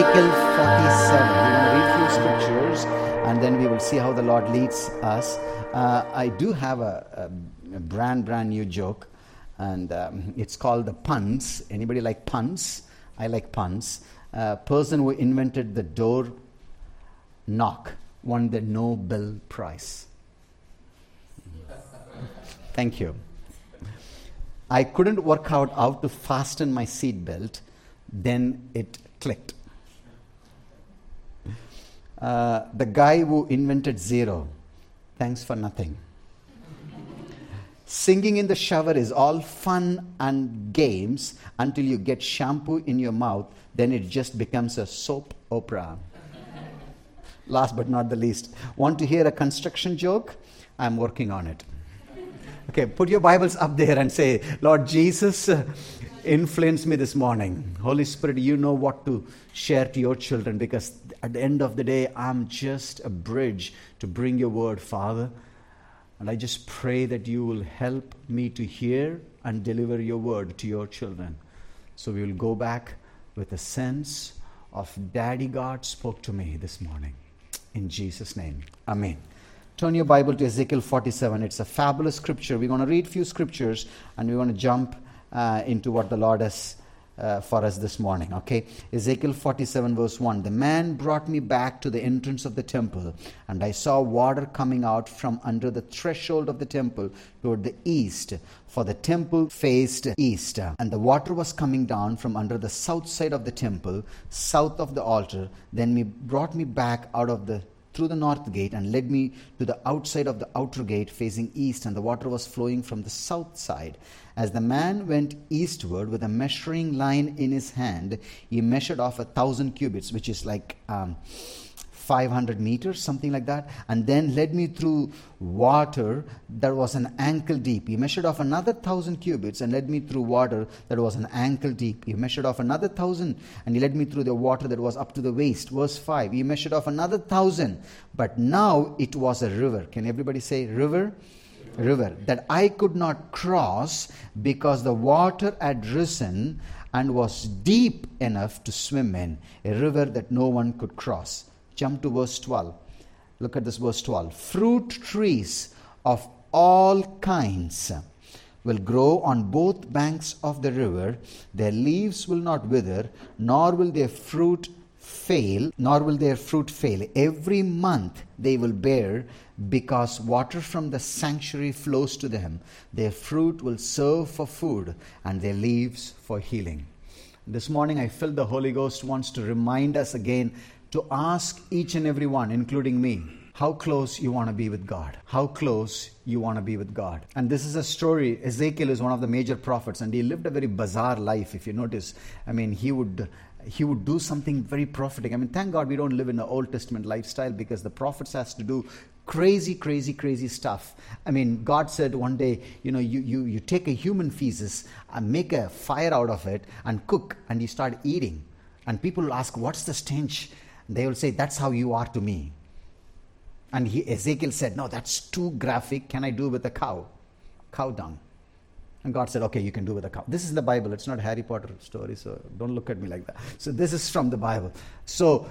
Ezekiel 47. We're going to read few scriptures and then we will see how the Lord leads us. Uh, I do have a, a, a, brand, brand new joke, and um, it's called the puns. Anybody like puns? I like puns. A person who invented the door knock won the Nobel Prize. Thank you. I couldn't work out how to fasten my seatbelt, then it clicked. Uh, the guy who invented zero, thanks for nothing. Singing in the shower is all fun and games until you get shampoo in your mouth, then it just becomes a soap opera. Last but not the least, want to hear a construction joke? I'm working on it. Okay, put your Bibles up there and say, Lord Jesus, uh, influence me this morning. Holy Spirit, you know what to share to your children because at the end of the day, I'm just a bridge to bring your word, Father. And I just pray that you will help me to hear and deliver your word to your children. So we will go back with a sense of Daddy God spoke to me this morning. In Jesus' name. Amen. Turn your Bible to Ezekiel 47. It's a fabulous scripture. We're going to read few scriptures and we're going to jump uh, into what the Lord has uh, for us this morning. Okay, Ezekiel 47, verse 1. The man brought me back to the entrance of the temple, and I saw water coming out from under the threshold of the temple toward the east, for the temple faced east. And the water was coming down from under the south side of the temple, south of the altar. Then he brought me back out of the through the north gate and led me to the outside of the outer gate facing east, and the water was flowing from the south side. As the man went eastward with a measuring line in his hand, he measured off a thousand cubits, which is like um, 500 meters, something like that, and then led me through water that was an ankle deep. He measured off another thousand cubits and led me through water that was an ankle deep. He measured off another thousand and he led me through the water that was up to the waist. Verse 5. He measured off another thousand, but now it was a river. Can everybody say river? River that I could not cross because the water had risen and was deep enough to swim in, a river that no one could cross. Jump to verse 12. Look at this verse 12. Fruit trees of all kinds will grow on both banks of the river. Their leaves will not wither, nor will their fruit fail, nor will their fruit fail. Every month they will bear because water from the sanctuary flows to them. Their fruit will serve for food and their leaves for healing. This morning I feel the Holy Ghost wants to remind us again to ask each and every one, including me, how close you want to be with God. How close you want to be with God. And this is a story. Ezekiel is one of the major prophets, and he lived a very bizarre life. If you notice, I mean, he would he would do something very prophetic. I mean, thank God we don't live in an Old Testament lifestyle because the prophets has to do crazy, crazy, crazy stuff. I mean, God said one day, you know, you, you, you take a human feces and make a fire out of it and cook and you start eating. And people will ask, what's the stench? They will say, That's how you are to me. And he, Ezekiel said, No, that's too graphic. Can I do with a cow? Cow dung. And God said, Okay, you can do with a cow. This is the Bible. It's not Harry Potter story, so don't look at me like that. So this is from the Bible. So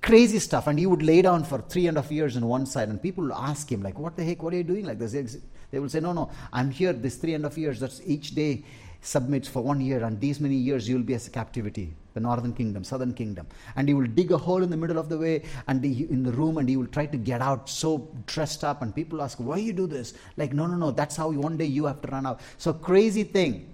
crazy stuff. And he would lay down for three and a half years on one side, and people would ask him, like, what the heck, what are you doing like this? They will say, No, no, I'm here this three and a half years. That's each day submits for one year, and these many years you will be as a captivity the northern kingdom, southern kingdom. And he will dig a hole in the middle of the way and in the room and he will try to get out so dressed up. And people ask, why you do this? Like, no, no, no, that's how one day you have to run out. So crazy thing.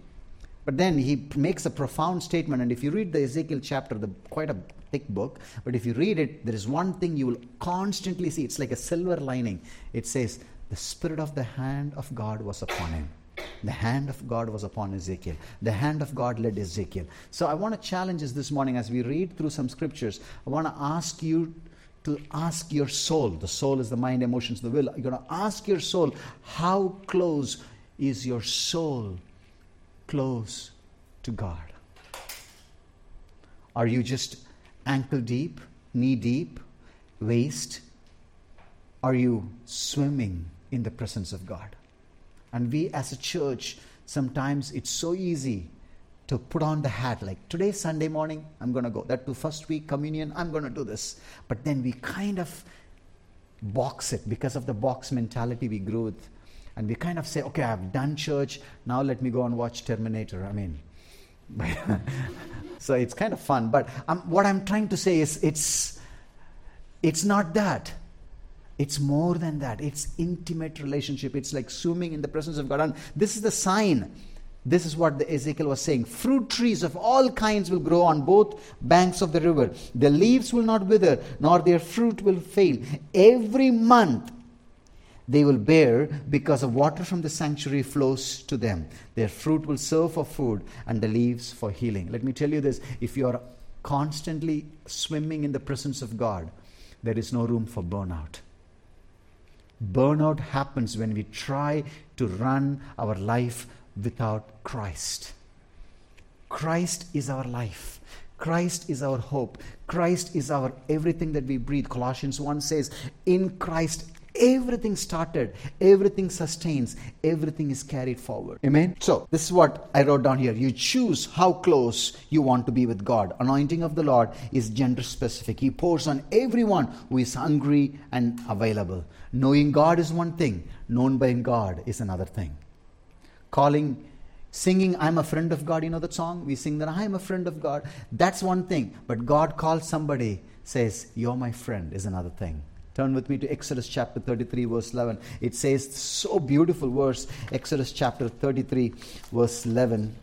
But then he makes a profound statement. And if you read the Ezekiel chapter, the, quite a thick book, but if you read it, there is one thing you will constantly see. It's like a silver lining. It says, the spirit of the hand of God was upon him. The hand of God was upon Ezekiel. The hand of God led Ezekiel. So I want to challenge us this morning as we read through some scriptures. I want to ask you to ask your soul. The soul is the mind, emotions, the will. You're going to ask your soul, how close is your soul close to God? Are you just ankle deep, knee deep, waist? Are you swimming in the presence of God? And we as a church, sometimes it's so easy to put on the hat like today sunday morning i'm going to go. That to first week communion i'm going to do this. But then we kind of box it. Because of the box mentality we grew with and we kind of say okay i've done church now let me go and watch terminator. I mean so it's kind of fun. But um, what i'm trying to say is it's it's not that it's more than that. It's intimate relationship. It's like swimming in the presence of God. And this is the sign. This is what the Ezekiel was saying. Fruit trees of all kinds will grow on both banks of the river. Their leaves will not wither, nor their fruit will fail. Every month they will bear because of water from the sanctuary flows to them. Their fruit will serve for food and the leaves for healing. Let me tell you this if you are constantly swimming in the presence of God, there is no room for burnout. Burnout happens when we try to run our life without Christ. Christ is our life. Christ is our hope. Christ is our everything that we breathe. Colossians 1 says, In Christ everything started, everything sustains, everything is carried forward. Amen. So, this is what I wrote down here. You choose how close you want to be with God. Anointing of the Lord is gender specific. He pours on everyone who is hungry and available. Knowing God is one thing, known by God is another thing. Calling singing i'm a friend of god you know that song we sing that i'm a friend of god that's one thing but god calls somebody says you're my friend is another thing Turn with me to Exodus chapter 33, verse 11. It says, so beautiful verse, Exodus chapter 33, verse 11.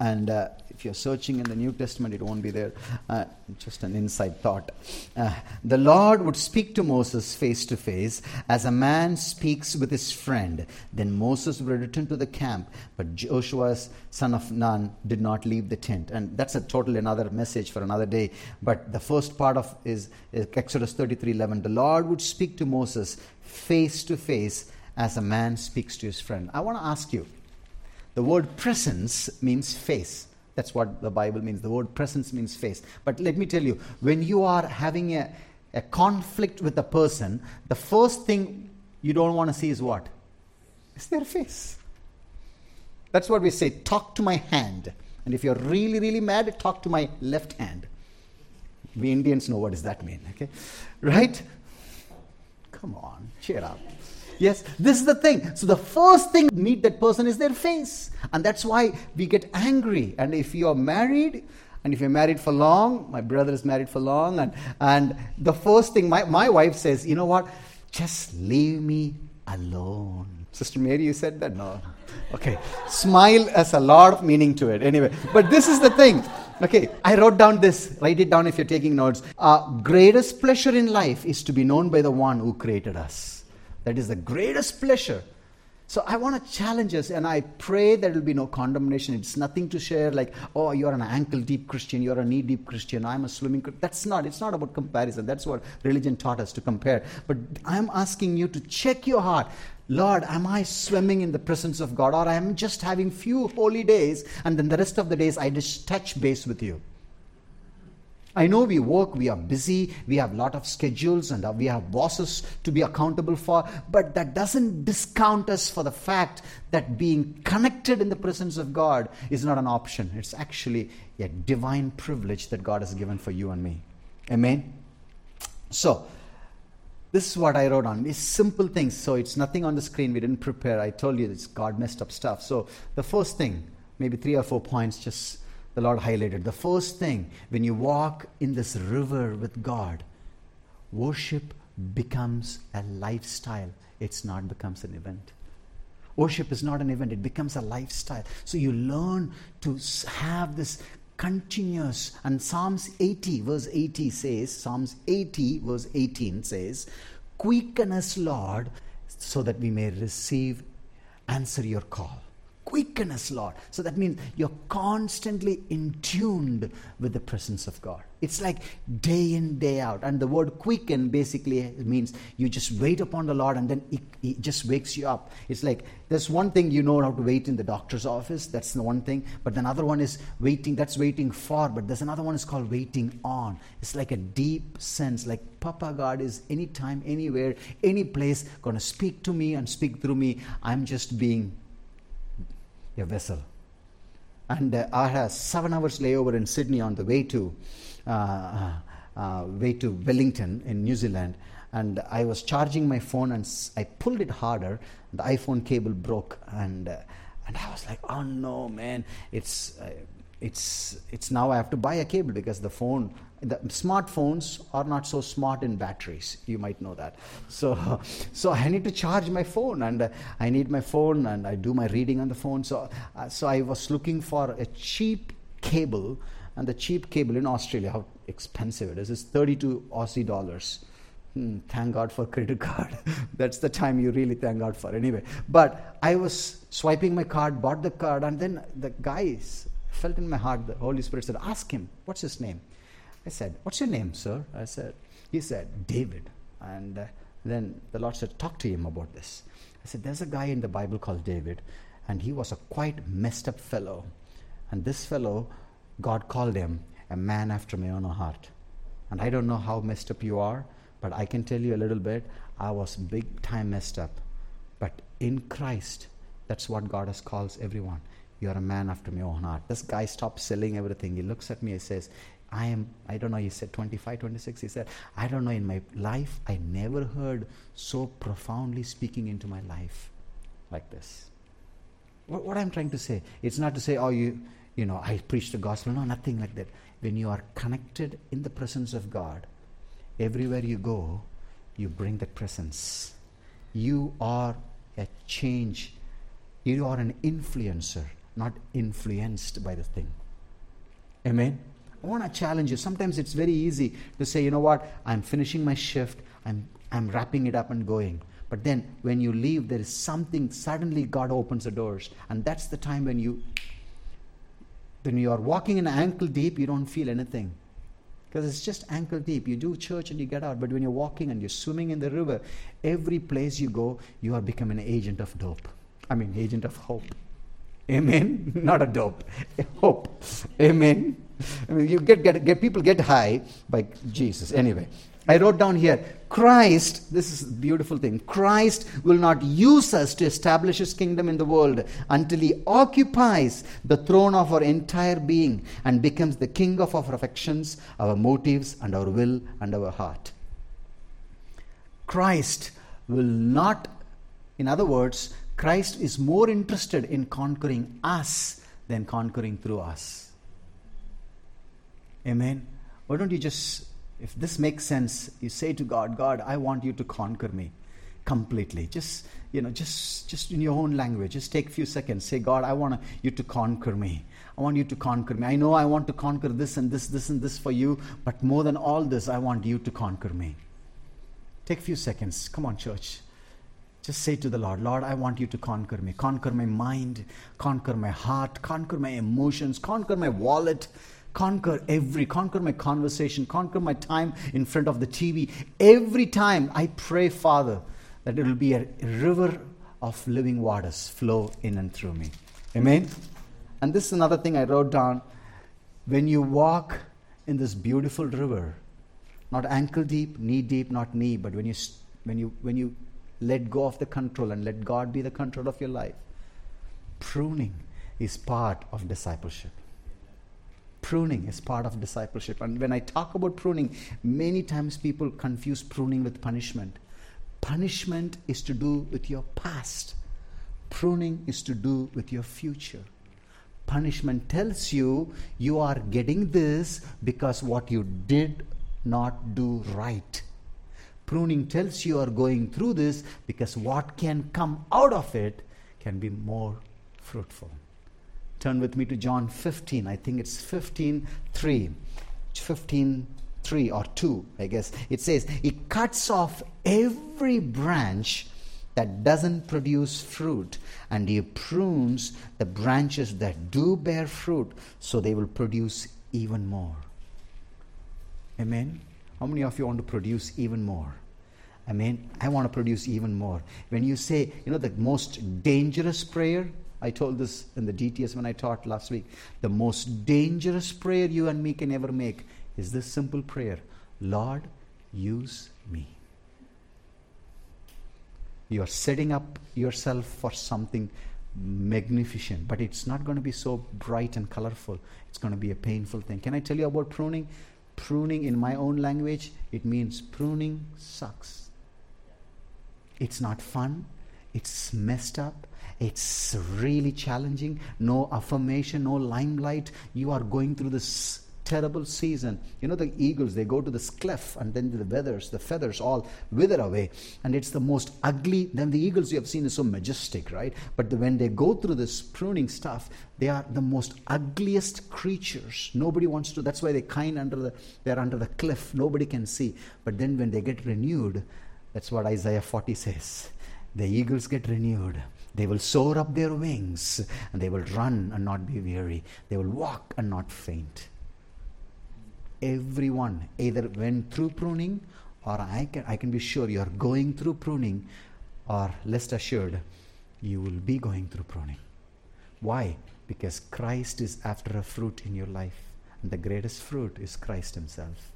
And uh, if you're searching in the New Testament, it won't be there. Uh, just an inside thought. Uh, the Lord would speak to Moses face to face as a man speaks with his friend. Then Moses would return to the camp, but Joshua, son of Nun, did not leave the tent. And that's a totally another message for another day. But the first part of is, is Exodus 33:11. The Lord would speak to Moses face to face as a man speaks to his friend. I want to ask you. The word presence means face. That's what the Bible means. The word presence means face. But let me tell you, when you are having a, a conflict with a person, the first thing you don't want to see is what? Is their face. That's what we say talk to my hand. And if you're really, really mad, talk to my left hand. We Indians know what does that mean, okay? Right? Come on, cheer up. Yes, this is the thing. So the first thing meet that person is their face. And that's why we get angry. And if you are married, and if you're married for long, my brother is married for long, and, and the first thing my, my wife says, you know what? Just leave me alone. Sister Mary, you said that? No. Okay. Smile has a lot of meaning to it. Anyway, but this is the thing. Okay, I wrote down this. Write it down if you're taking notes. Our greatest pleasure in life is to be known by the one who created us. That is the greatest pleasure. So I want to challenge us, and I pray there will be no condemnation. It's nothing to share like, oh, you're an ankle deep Christian, you're a knee deep Christian, I'm a swimming. That's not. It's not about comparison. That's what religion taught us to compare. But I'm asking you to check your heart. Lord, am I swimming in the presence of God, or I am just having few holy days, and then the rest of the days I just touch base with you? I know we work, we are busy, we have a lot of schedules, and uh, we have bosses to be accountable for, but that doesn't discount us for the fact that being connected in the presence of God is not an option. It's actually a divine privilege that God has given for you and me. Amen? So, this is what I wrote on. These simple things. So, it's nothing on the screen. We didn't prepare. I told you this God messed up stuff. So, the first thing, maybe three or four points, just the Lord highlighted. The first thing, when you walk in this river with God, worship becomes a lifestyle. It's not becomes an event. Worship is not an event, it becomes a lifestyle. So you learn to have this continuous. And Psalms 80, verse 80 says, Psalms 80, verse 18 says, Quicken us, Lord, so that we may receive, answer your call quicken us, Lord. So that means you're constantly in tuned with the presence of God. It's like day in, day out. And the word quicken basically means you just wait upon the Lord and then He just wakes you up. It's like there's one thing you know how to wait in the doctor's office, that's the one thing. But another one is waiting, that's waiting for. But there's another one is called waiting on. It's like a deep sense, like Papa God is anytime, anywhere, any place going to speak to me and speak through me. I'm just being a vessel. And uh, I had a seven hours layover in Sydney on the way to, uh, uh, uh, way to Wellington in New Zealand. And I was charging my phone and I pulled it harder. The iPhone cable broke. And, uh, and I was like, oh no, man. It's, uh, it's, it's now I have to buy a cable because the phone, the smartphones are not so smart in batteries. You might know that. So, so I need to charge my phone and I need my phone and I do my reading on the phone. So, uh, so I was looking for a cheap cable and the cheap cable in Australia, how expensive it is, is 32 Aussie dollars. Hmm, thank God for credit card. That's the time you really thank God for. Anyway, but I was swiping my card, bought the card, and then the guys felt in my heart, the Holy Spirit said, Ask him, what's his name? I said, What's your name, sir? I said, He said, David. And uh, then the Lord said, Talk to him about this. I said, There's a guy in the Bible called David, and he was a quite messed up fellow. And this fellow, God called him a man after my own heart. And I don't know how messed up you are, but I can tell you a little bit. I was big time messed up. But in Christ, that's what God has calls everyone. You are a man after my own heart. This guy stops selling everything. He looks at me and says, I am, I don't know, he said 25, 26. He said, I don't know, in my life, I never heard so profoundly speaking into my life like this. What, what I'm trying to say, it's not to say, oh, you, you know, I preach the gospel. No, nothing like that. When you are connected in the presence of God, everywhere you go, you bring that presence. You are a change. You are an influencer, not influenced by the thing. Amen. I want to challenge you. Sometimes it's very easy to say, you know what, I'm finishing my shift, I'm, I'm wrapping it up and going. But then when you leave, there is something, suddenly God opens the doors. And that's the time when you, when you are walking in ankle deep, you don't feel anything. Because it's just ankle deep. You do church and you get out. But when you're walking and you're swimming in the river, every place you go, you are becoming an agent of dope. I mean, agent of hope. Amen. Not a dope. Hope. Amen. I mean, you get, get, get people get high by Jesus. Anyway, I wrote down here Christ, this is a beautiful thing. Christ will not use us to establish his kingdom in the world until he occupies the throne of our entire being and becomes the king of our affections, our motives, and our will and our heart. Christ will not, in other words, Christ is more interested in conquering us than conquering through us. Amen. Why don't you just, if this makes sense, you say to God, God, I want you to conquer me completely. Just, you know, just, just in your own language. Just take a few seconds. Say, God, I want you to conquer me. I want you to conquer me. I know I want to conquer this and this, this and this for you, but more than all this, I want you to conquer me. Take a few seconds. Come on, church. Just say to the Lord, Lord, I want you to conquer me. Conquer my mind, conquer my heart, conquer my emotions, conquer my wallet, conquer every, conquer my conversation, conquer my time in front of the TV. Every time I pray, Father, that it will be a river of living waters flow in and through me. Amen? And this is another thing I wrote down. When you walk in this beautiful river, not ankle deep, knee deep, not knee, but when you, when you, when you let go of the control and let God be the control of your life, pruning is part of discipleship. Pruning is part of discipleship. And when I talk about pruning, many times people confuse pruning with punishment. Punishment is to do with your past, pruning is to do with your future. Punishment tells you you are getting this because what you did not do right. Pruning tells you are going through this because what can come out of it can be more fruitful. Turn with me to John 15. I think it's 15 3. 15 3 or 2, I guess. It says, It cuts off every branch that doesn't produce fruit, and He prunes the branches that do bear fruit so they will produce even more. Amen. How many of you want to produce even more? I mean, I want to produce even more. When you say, you know, the most dangerous prayer, I told this in the DTS when I taught last week, the most dangerous prayer you and me can ever make is this simple prayer Lord, use me. You are setting up yourself for something magnificent, but it's not going to be so bright and colorful. It's going to be a painful thing. Can I tell you about pruning? Pruning in my own language, it means pruning sucks. It's not fun. It's messed up. It's really challenging. No affirmation, no limelight. You are going through this terrible season. You know, the eagles, they go to this cliff and then the feathers, the feathers all wither away. And it's the most ugly. Then the eagles you have seen is so majestic, right? But the, when they go through this pruning stuff, they are the most ugliest creatures. Nobody wants to, that's why they kind under the, they're under the cliff. Nobody can see. But then when they get renewed, that's what Isaiah 40 says. The eagles get renewed. They will soar up their wings and they will run and not be weary. They will walk and not faint everyone either went through pruning or I can, I can be sure you are going through pruning or rest assured you will be going through pruning. Why? Because Christ is after a fruit in your life and the greatest fruit is Christ himself.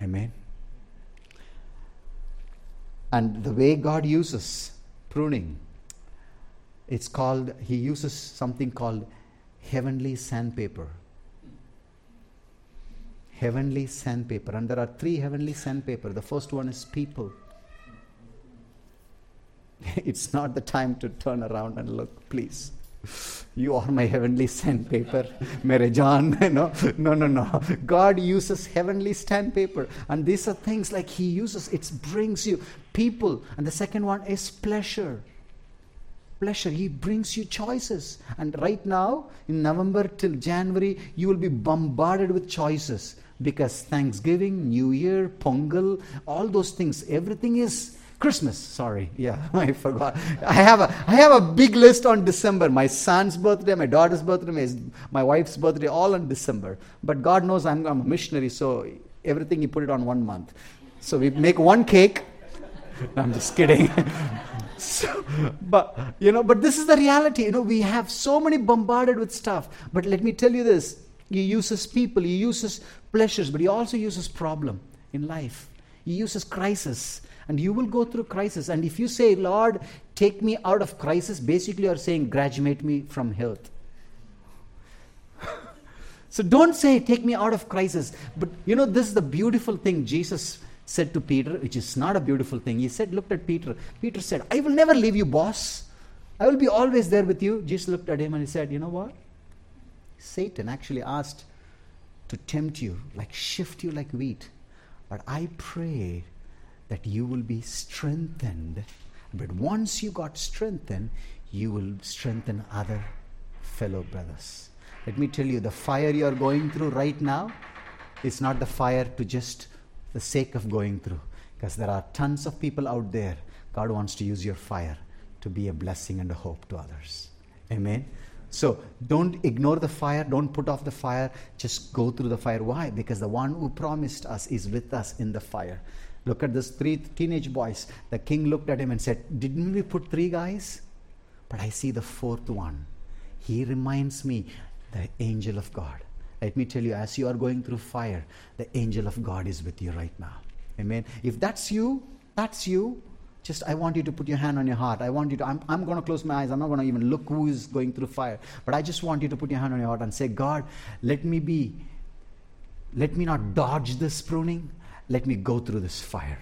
Amen. And the way God uses pruning, it's called, He uses something called heavenly sandpaper heavenly sandpaper. And there are three heavenly sandpaper. The first one is people. it's not the time to turn around and look, please. You are my heavenly sandpaper, Mary John. no, no, no, no. God uses heavenly sandpaper. And these are things like He uses, it brings you people. And the second one is pleasure pleasure. He brings you choices. And right now, in November till January, you will be bombarded with choices because Thanksgiving, New Year, Pongal, all those things, everything is Christmas. Sorry, yeah, I forgot. I have a I have a big list on December. My son's birthday, my daughter's birthday, my, my wife's birthday, all on December. But God knows I'm, I'm a missionary, so everything He put it on one month. So we make one cake. I'm just kidding. so, but you know, but this is the reality. You know, we have so many bombarded with stuff. But let me tell you this: He uses people. He uses pleasures, but he also uses problem in life. He uses crisis. And you will go through crisis. And if you say, Lord, take me out of crisis, basically you're saying, graduate me from health. so don't say, take me out of crisis. But you know, this is the beautiful thing Jesus said to Peter, which is not a beautiful thing. He said, looked at Peter. Peter said, I will never leave you, boss. I will be always there with you. Jesus looked at him and he said, You know what? Satan actually asked to tempt you, like shift you like wheat. But I pray that you will be strengthened. But once you got strengthened, you will strengthen other fellow brothers. Let me tell you, the fire you are going through right now is not the fire to just the sake of going through. Because there are tons of people out there. God wants to use your fire to be a blessing and a hope to others. Amen. So don't ignore the fire, don't put off the fire, just go through the fire. Why? Because the one who promised us is with us in the fire. Look at this three teenage boys. The king looked at him and said, Didn't we put three guys? But I see the fourth one. He reminds me, the angel of God. Let me tell you, as you are going through fire, the angel of God is with you right now. Amen. If that's you, that's you. Just, I want you to put your hand on your heart. I want you to, I'm, I'm going to close my eyes. I'm not going to even look who is going through fire. But I just want you to put your hand on your heart and say, God, let me be, let me not dodge this pruning. Let me go through this fire.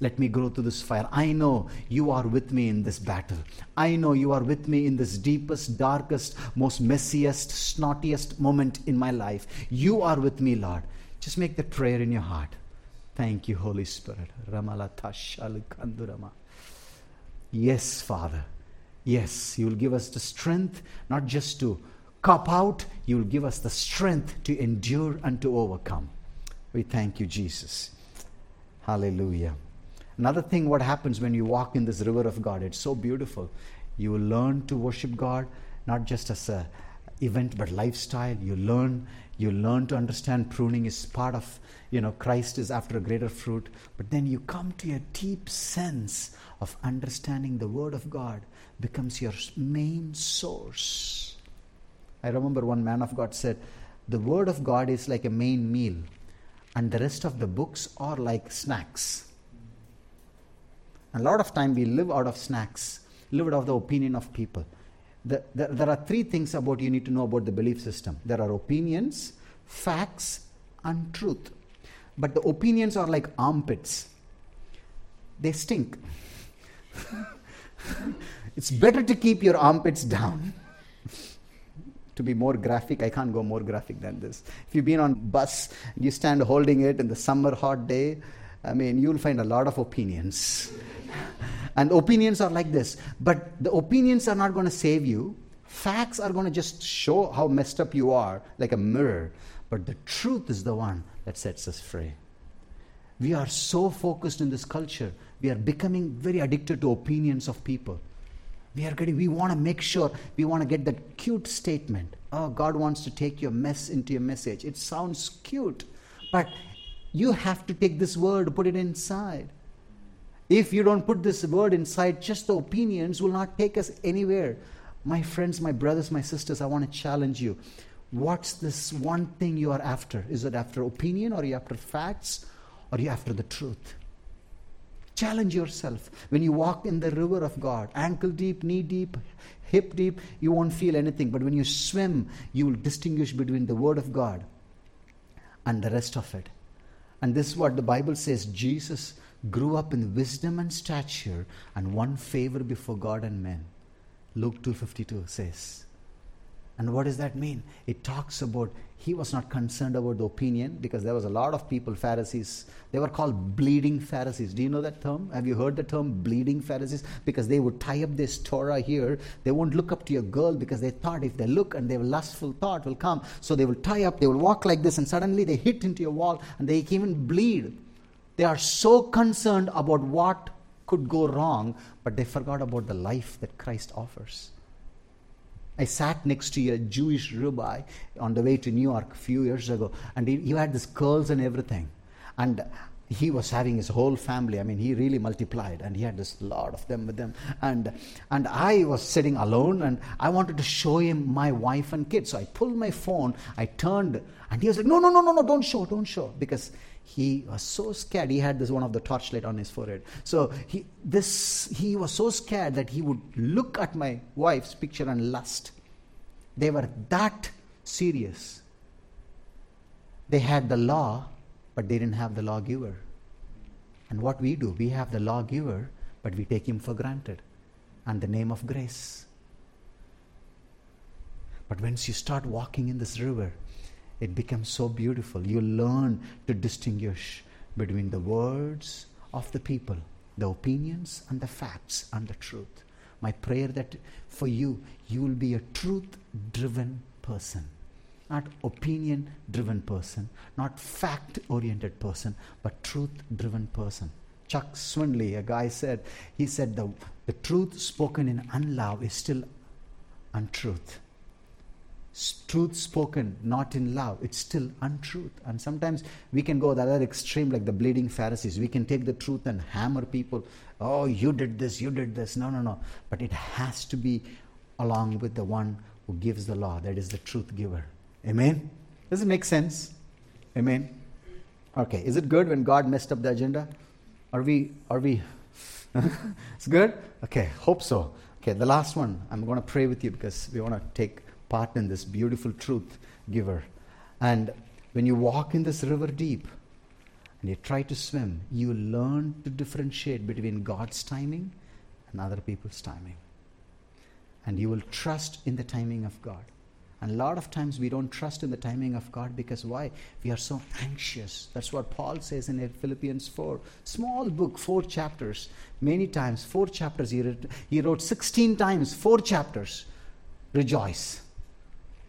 Let me go through this fire. I know you are with me in this battle. I know you are with me in this deepest, darkest, most messiest, snottiest moment in my life. You are with me, Lord. Just make that prayer in your heart. Thank you, Holy Spirit. Yes, Father. Yes, you will give us the strength not just to cop out, you will give us the strength to endure and to overcome. We thank you, Jesus. Hallelujah. Another thing, what happens when you walk in this river of God, it's so beautiful. You will learn to worship God not just as a event but lifestyle. You learn you learn to understand pruning is part of you know christ is after a greater fruit but then you come to a deep sense of understanding the word of god becomes your main source. I remember one man of god said the word of god is like a main meal and the rest of the books are like snacks. A lot of time we live out of snacks live out of the opinion of people. The, the, there are three things about you need to know about the belief system. There are opinions, facts, and truth. But the opinions are like armpits, they stink. it's better to keep your armpits down. to be more graphic, I can't go more graphic than this. If you've been on bus, you stand holding it in the summer hot day, I mean, you'll find a lot of opinions. and opinions are like this. But the opinions are not going to save you. Facts are going to just show how messed up you are, like a mirror. But the truth is the one that sets us free. We are so focused in this culture, we are becoming very addicted to opinions of people. We are getting, we want to make sure, we want to get that cute statement. Oh, God wants to take your mess into your message. It sounds cute, but you have to take this word, put it inside. If you don't put this word inside, just the opinions will not take us anywhere. My friends, my brothers, my sisters, I want to challenge you. What's this one thing you are after? Is it after opinion, or are you after facts, or are you after the truth? Challenge yourself. When you walk in the river of God, ankle deep, knee deep, hip deep, you won't feel anything. But when you swim, you will distinguish between the Word of God and the rest of it. And this is what the Bible says Jesus grew up in wisdom and stature and won favor before God and men. Luke 2:52 says. And what does that mean? It talks about he was not concerned about the opinion because there was a lot of people, Pharisees. They were called bleeding Pharisees. Do you know that term? Have you heard the term bleeding Pharisees? Because they would tie up this Torah here. They won't look up to your girl because they thought if they look and their lustful thought will come. So they will tie up, they will walk like this, and suddenly they hit into your wall and they even bleed. They are so concerned about what could go wrong, but they forgot about the life that Christ offers. I sat next to a Jewish rabbi on the way to New York a few years ago, and he, he had these curls and everything. And he was having his whole family. I mean, he really multiplied, and he had this lot of them with him. And and I was sitting alone, and I wanted to show him my wife and kids. So I pulled my phone, I turned, and he was like, "No, no, no, no, no! Don't show, don't show," because he was so scared. He had this one of the torchlight on his forehead. So he, this, he was so scared that he would look at my wife's picture and lust. They were that serious. They had the law, but they didn't have the lawgiver. And what we do, we have the lawgiver, but we take him for granted. And the name of grace. But once you start walking in this river, it becomes so beautiful. You learn to distinguish between the words of the people, the opinions and the facts and the truth. My prayer that for you, you will be a truth driven person, not opinion driven person, not fact oriented person, but truth driven person. Chuck Swindoll, a guy said, he said the, the truth spoken in unlove is still untruth truth spoken not in love. It's still untruth. And sometimes we can go the other extreme like the bleeding pharisees. We can take the truth and hammer people. Oh you did this you did this. No no no. But it has to be along with the one who gives the law. That is the truth giver. Amen? Does it make sense? Amen? Okay. Is it good when god messed up the agenda? Are we are we it's good? Okay. Hope so. Okay. The last one. I'm going to pray with you because we want to take part in this beautiful truth giver. And when you walk in this river deep and you try to swim, you learn to differentiate between God's timing and other people's timing. And you will trust in the timing of God. And a lot of times we don't trust in the timing of God because why? We are so anxious. That's what Paul says in Philippians 4. Small book, four chapters. Many times, four chapters. He wrote, he wrote 16 times, four chapters. Rejoice.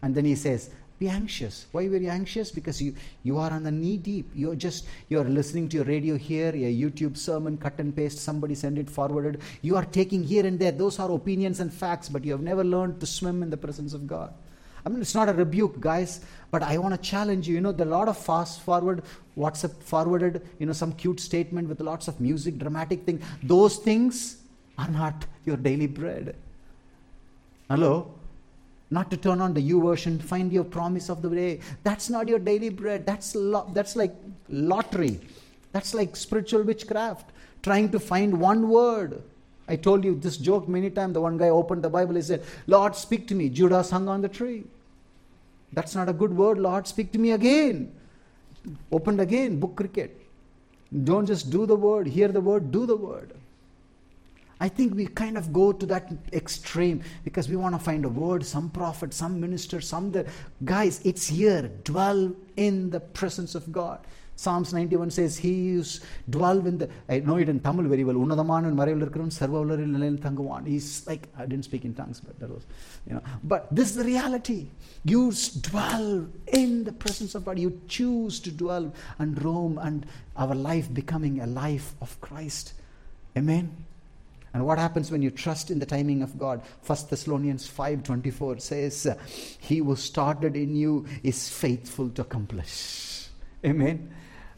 And then he says, be anxious. Why were you anxious? Because you, you are on the knee deep. You're just, you're listening to your radio here, a YouTube sermon, cut and paste, somebody send it forwarded. You are taking here and there. Those are opinions and facts, but you have never learned to swim in the presence of God. I mean, it's not a rebuke, guys, but I want to challenge you. You know, there are a lot of fast forward, WhatsApp forwarded, you know, some cute statement with lots of music, dramatic thing. Those things are not your daily bread. Hello? Not to turn on the YouVersion, find your promise of the day. That's not your daily bread. That's, lo- that's like lottery. That's like spiritual witchcraft, trying to find one word. I told you this joke many times. The one guy opened the Bible, he said, Lord, speak to me. Judas hung on the tree. That's not a good word. Lord, speak to me again. Opened again, book cricket. Don't just do the word, hear the word, do the word. I think we kind of go to that extreme because we want to find a word, some prophet, some minister, some the guys, it's here. Dwell in the presence of God. Psalms 91 says, He is dwell in the, I know it in Tamil very well, உன்னதமான மறைவில் இருக்கிறவன் சர்வ உலரில் நிலையில் தங்குவான். He's like, I didn't speak in tongues, but that was, you know. But this is the reality. You dwell in the presence of God. You choose to dwell and roam and our life becoming a life of Christ. Amen. And what happens when you trust in the timing of God? 1 Thessalonians 5:24 says, uh, "He who started in you is faithful to accomplish." Amen.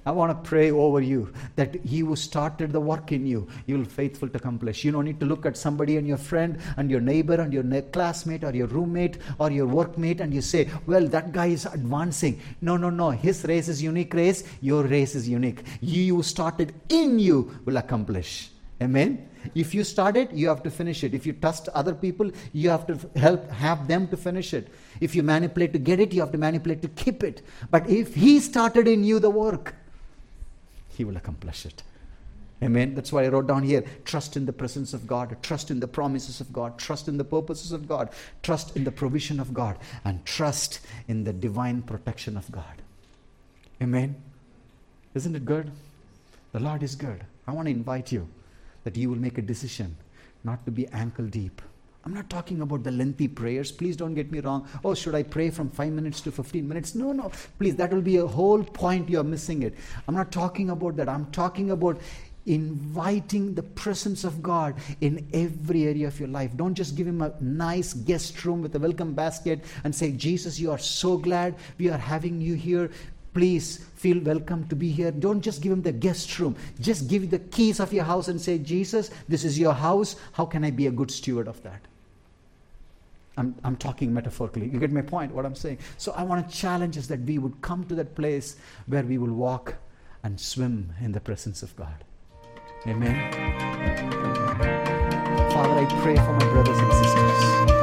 I want to pray over you that He who started the work in you, you will faithful to accomplish. You don't need to look at somebody and your friend and your neighbor and your classmate or your roommate or your workmate and you say, well, that guy is advancing. No, no, no. His race is unique race. Your race is unique. You who started in you will accomplish. Amen. If you start it, you have to finish it. If you trust other people, you have to help have them to finish it. If you manipulate to get it, you have to manipulate to keep it. But if He started in you the work, He will accomplish it. Amen. That's why I wrote down here trust in the presence of God, trust in the promises of God, trust in the purposes of God, trust in the provision of God, and trust in the divine protection of God. Amen. Isn't it good? The Lord is good. I want to invite you that you will make a decision not to be ankle deep. I'm not talking about the lengthy prayers. Please don't get me wrong. Oh, should I pray from 5 minutes to 15 minutes? No, no. Please, that will be a whole point. You're missing it. I'm not talking about that. I'm talking about inviting the presence of God in every area of your life. Don't just give him a nice guest room with a welcome basket and say, Jesus, you are so glad we are having you here please feel welcome to be here. Don't just give him the guest room. Just give the keys of your house and say, Jesus, this is your house. How can I be a good steward of that? I'm, I'm talking metaphorically. You get my point, what I'm saying? So I want to challenge us that we would come to that place where we will walk and swim in the presence of God. Amen. Father, I pray for my brothers and sisters.